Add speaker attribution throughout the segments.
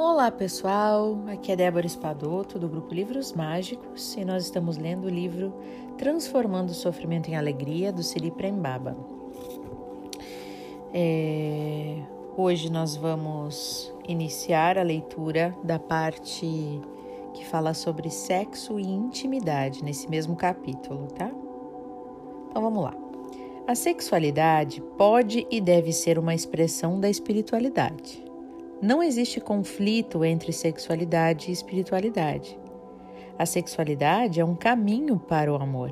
Speaker 1: Olá pessoal, aqui é Débora Espadoto do grupo Livros Mágicos e nós estamos lendo o livro Transformando o Sofrimento em Alegria do Siri Prembaba. É... Hoje nós vamos iniciar a leitura da parte que fala sobre sexo e intimidade nesse mesmo capítulo, tá? Então vamos lá. A sexualidade pode e deve ser uma expressão da espiritualidade. Não existe conflito entre sexualidade e espiritualidade. A sexualidade é um caminho para o amor.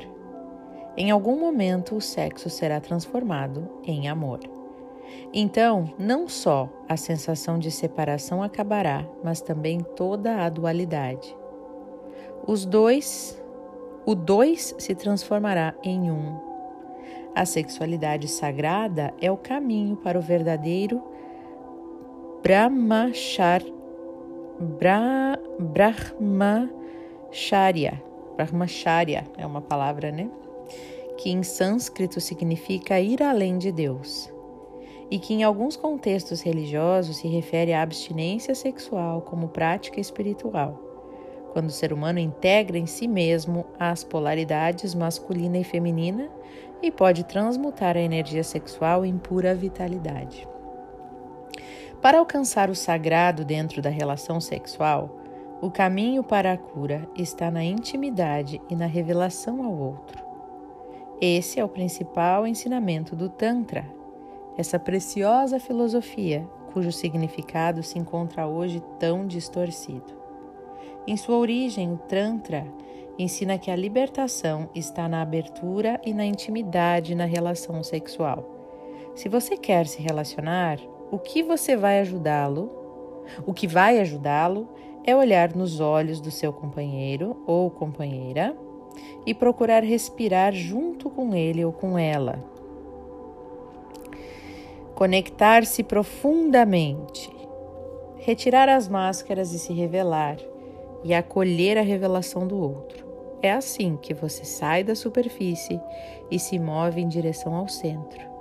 Speaker 1: Em algum momento, o sexo será transformado em amor. Então, não só a sensação de separação acabará, mas também toda a dualidade. Os dois, o dois se transformará em um. A sexualidade sagrada é o caminho para o verdadeiro Brahmachar, Bra, Brahmacharya. Brahmacharya é uma palavra, né? Que em sânscrito significa ir além de Deus. E que em alguns contextos religiosos se refere à abstinência sexual como prática espiritual, quando o ser humano integra em si mesmo as polaridades masculina e feminina e pode transmutar a energia sexual em pura vitalidade. Para alcançar o sagrado dentro da relação sexual, o caminho para a cura está na intimidade e na revelação ao outro. Esse é o principal ensinamento do Tantra, essa preciosa filosofia cujo significado se encontra hoje tão distorcido. Em sua origem, o Tantra ensina que a libertação está na abertura e na intimidade na relação sexual. Se você quer se relacionar, o que você vai ajudá-lo? O que vai ajudá-lo é olhar nos olhos do seu companheiro ou companheira e procurar respirar junto com ele ou com ela. Conectar-se profundamente, retirar as máscaras e se revelar, e acolher a revelação do outro. É assim que você sai da superfície e se move em direção ao centro.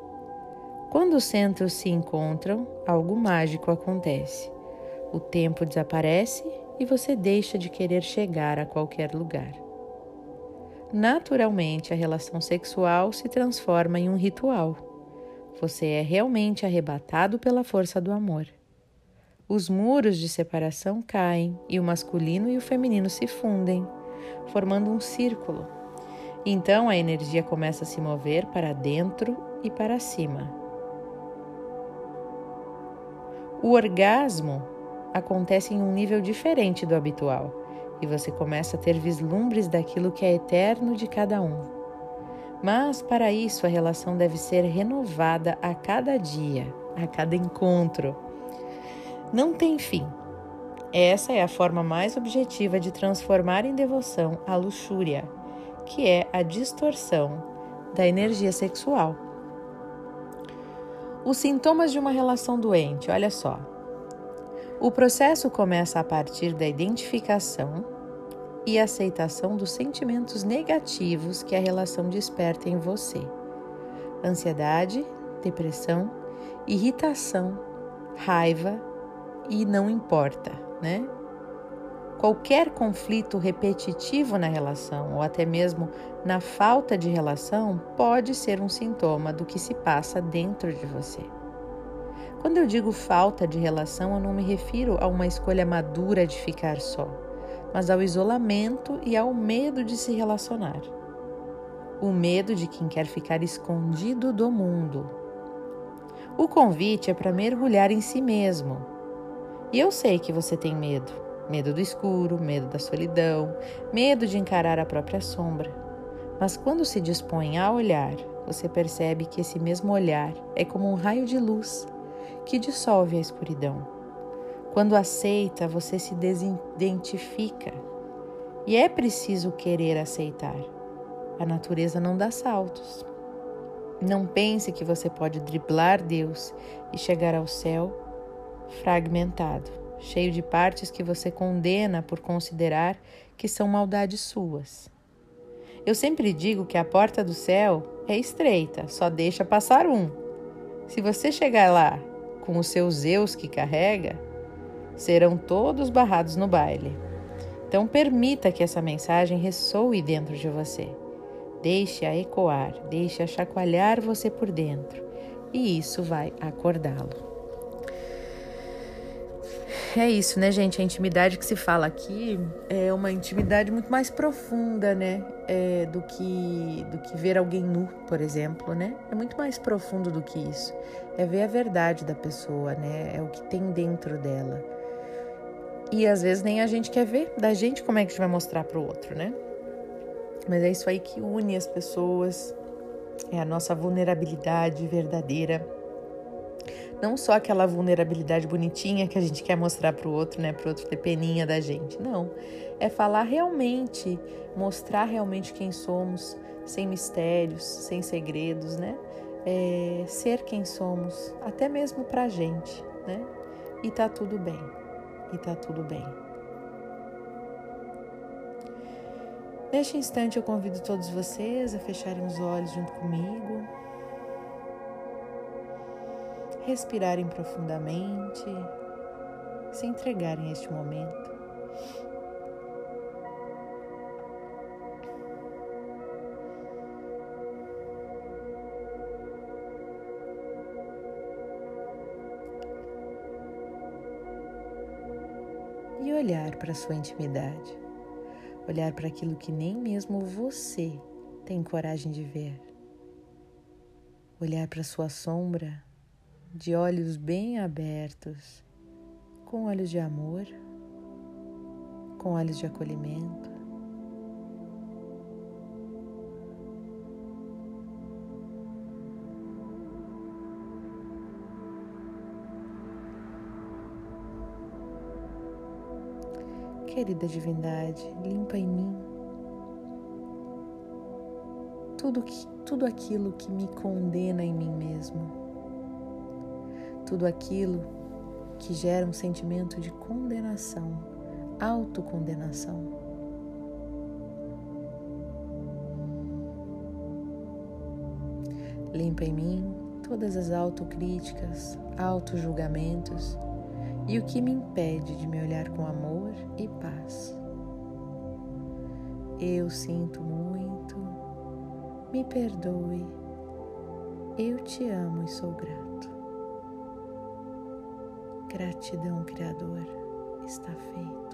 Speaker 1: Quando os centros se encontram, algo mágico acontece. O tempo desaparece e você deixa de querer chegar a qualquer lugar. Naturalmente, a relação sexual se transforma em um ritual. Você é realmente arrebatado pela força do amor. Os muros de separação caem e o masculino e o feminino se fundem, formando um círculo. Então a energia começa a se mover para dentro e para cima o orgasmo acontece em um nível diferente do habitual e você começa a ter vislumbres daquilo que é eterno de cada um. Mas para isso a relação deve ser renovada a cada dia, a cada encontro. Não tem fim. Essa é a forma mais objetiva de transformar em devoção a luxúria, que é a distorção da energia sexual. Os sintomas de uma relação doente, olha só. O processo começa a partir da identificação e aceitação dos sentimentos negativos que a relação desperta em você: ansiedade, depressão, irritação, raiva e não importa, né? Qualquer conflito repetitivo na relação ou até mesmo na falta de relação pode ser um sintoma do que se passa dentro de você. Quando eu digo falta de relação, eu não me refiro a uma escolha madura de ficar só, mas ao isolamento e ao medo de se relacionar. O medo de quem quer ficar escondido do mundo. O convite é para mergulhar em si mesmo. E eu sei que você tem medo medo do escuro, medo da solidão, medo de encarar a própria sombra. Mas quando se dispõe a olhar, você percebe que esse mesmo olhar é como um raio de luz que dissolve a escuridão. Quando aceita, você se desidentifica. E é preciso querer aceitar. A natureza não dá saltos. Não pense que você pode driblar Deus e chegar ao céu fragmentado cheio de partes que você condena por considerar que são maldades suas. Eu sempre digo que a porta do céu é estreita, só deixa passar um. Se você chegar lá com os seus eus que carrega, serão todos barrados no baile. Então, permita que essa mensagem ressoe dentro de você. Deixe-a ecoar, deixe-a chacoalhar você por dentro, e isso vai acordá-lo. É isso, né, gente? A intimidade que se fala aqui é uma intimidade muito mais profunda, né? É, do, que, do que ver alguém nu, por exemplo, né? É muito mais profundo do que isso. É ver a verdade da pessoa, né? É o que tem dentro dela. E às vezes nem a gente quer ver da gente como é que a gente vai mostrar para o outro, né? Mas é isso aí que une as pessoas, é a nossa vulnerabilidade verdadeira não só aquela vulnerabilidade bonitinha que a gente quer mostrar para o outro, né, para o outro ter peninha da gente. Não, é falar realmente, mostrar realmente quem somos, sem mistérios, sem segredos, né? É, ser quem somos, até mesmo para a gente, né? E tá tudo bem, e tá tudo bem. Neste instante eu convido todos vocês a fecharem os olhos junto comigo respirarem profundamente, se entregarem a este momento. E olhar para a sua intimidade, olhar para aquilo que nem mesmo você tem coragem de ver, olhar para a sua sombra de olhos bem abertos, com olhos de amor, com olhos de acolhimento. Querida divindade, limpa em mim tudo, que, tudo aquilo que me condena em mim mesmo tudo aquilo que gera um sentimento de condenação, autocondenação. Limpa em mim todas as autocríticas, autojulgamentos e o que me impede de me olhar com amor e paz. Eu sinto muito, me perdoe, eu te amo e sou grato. Gratidão, Criador, está feito.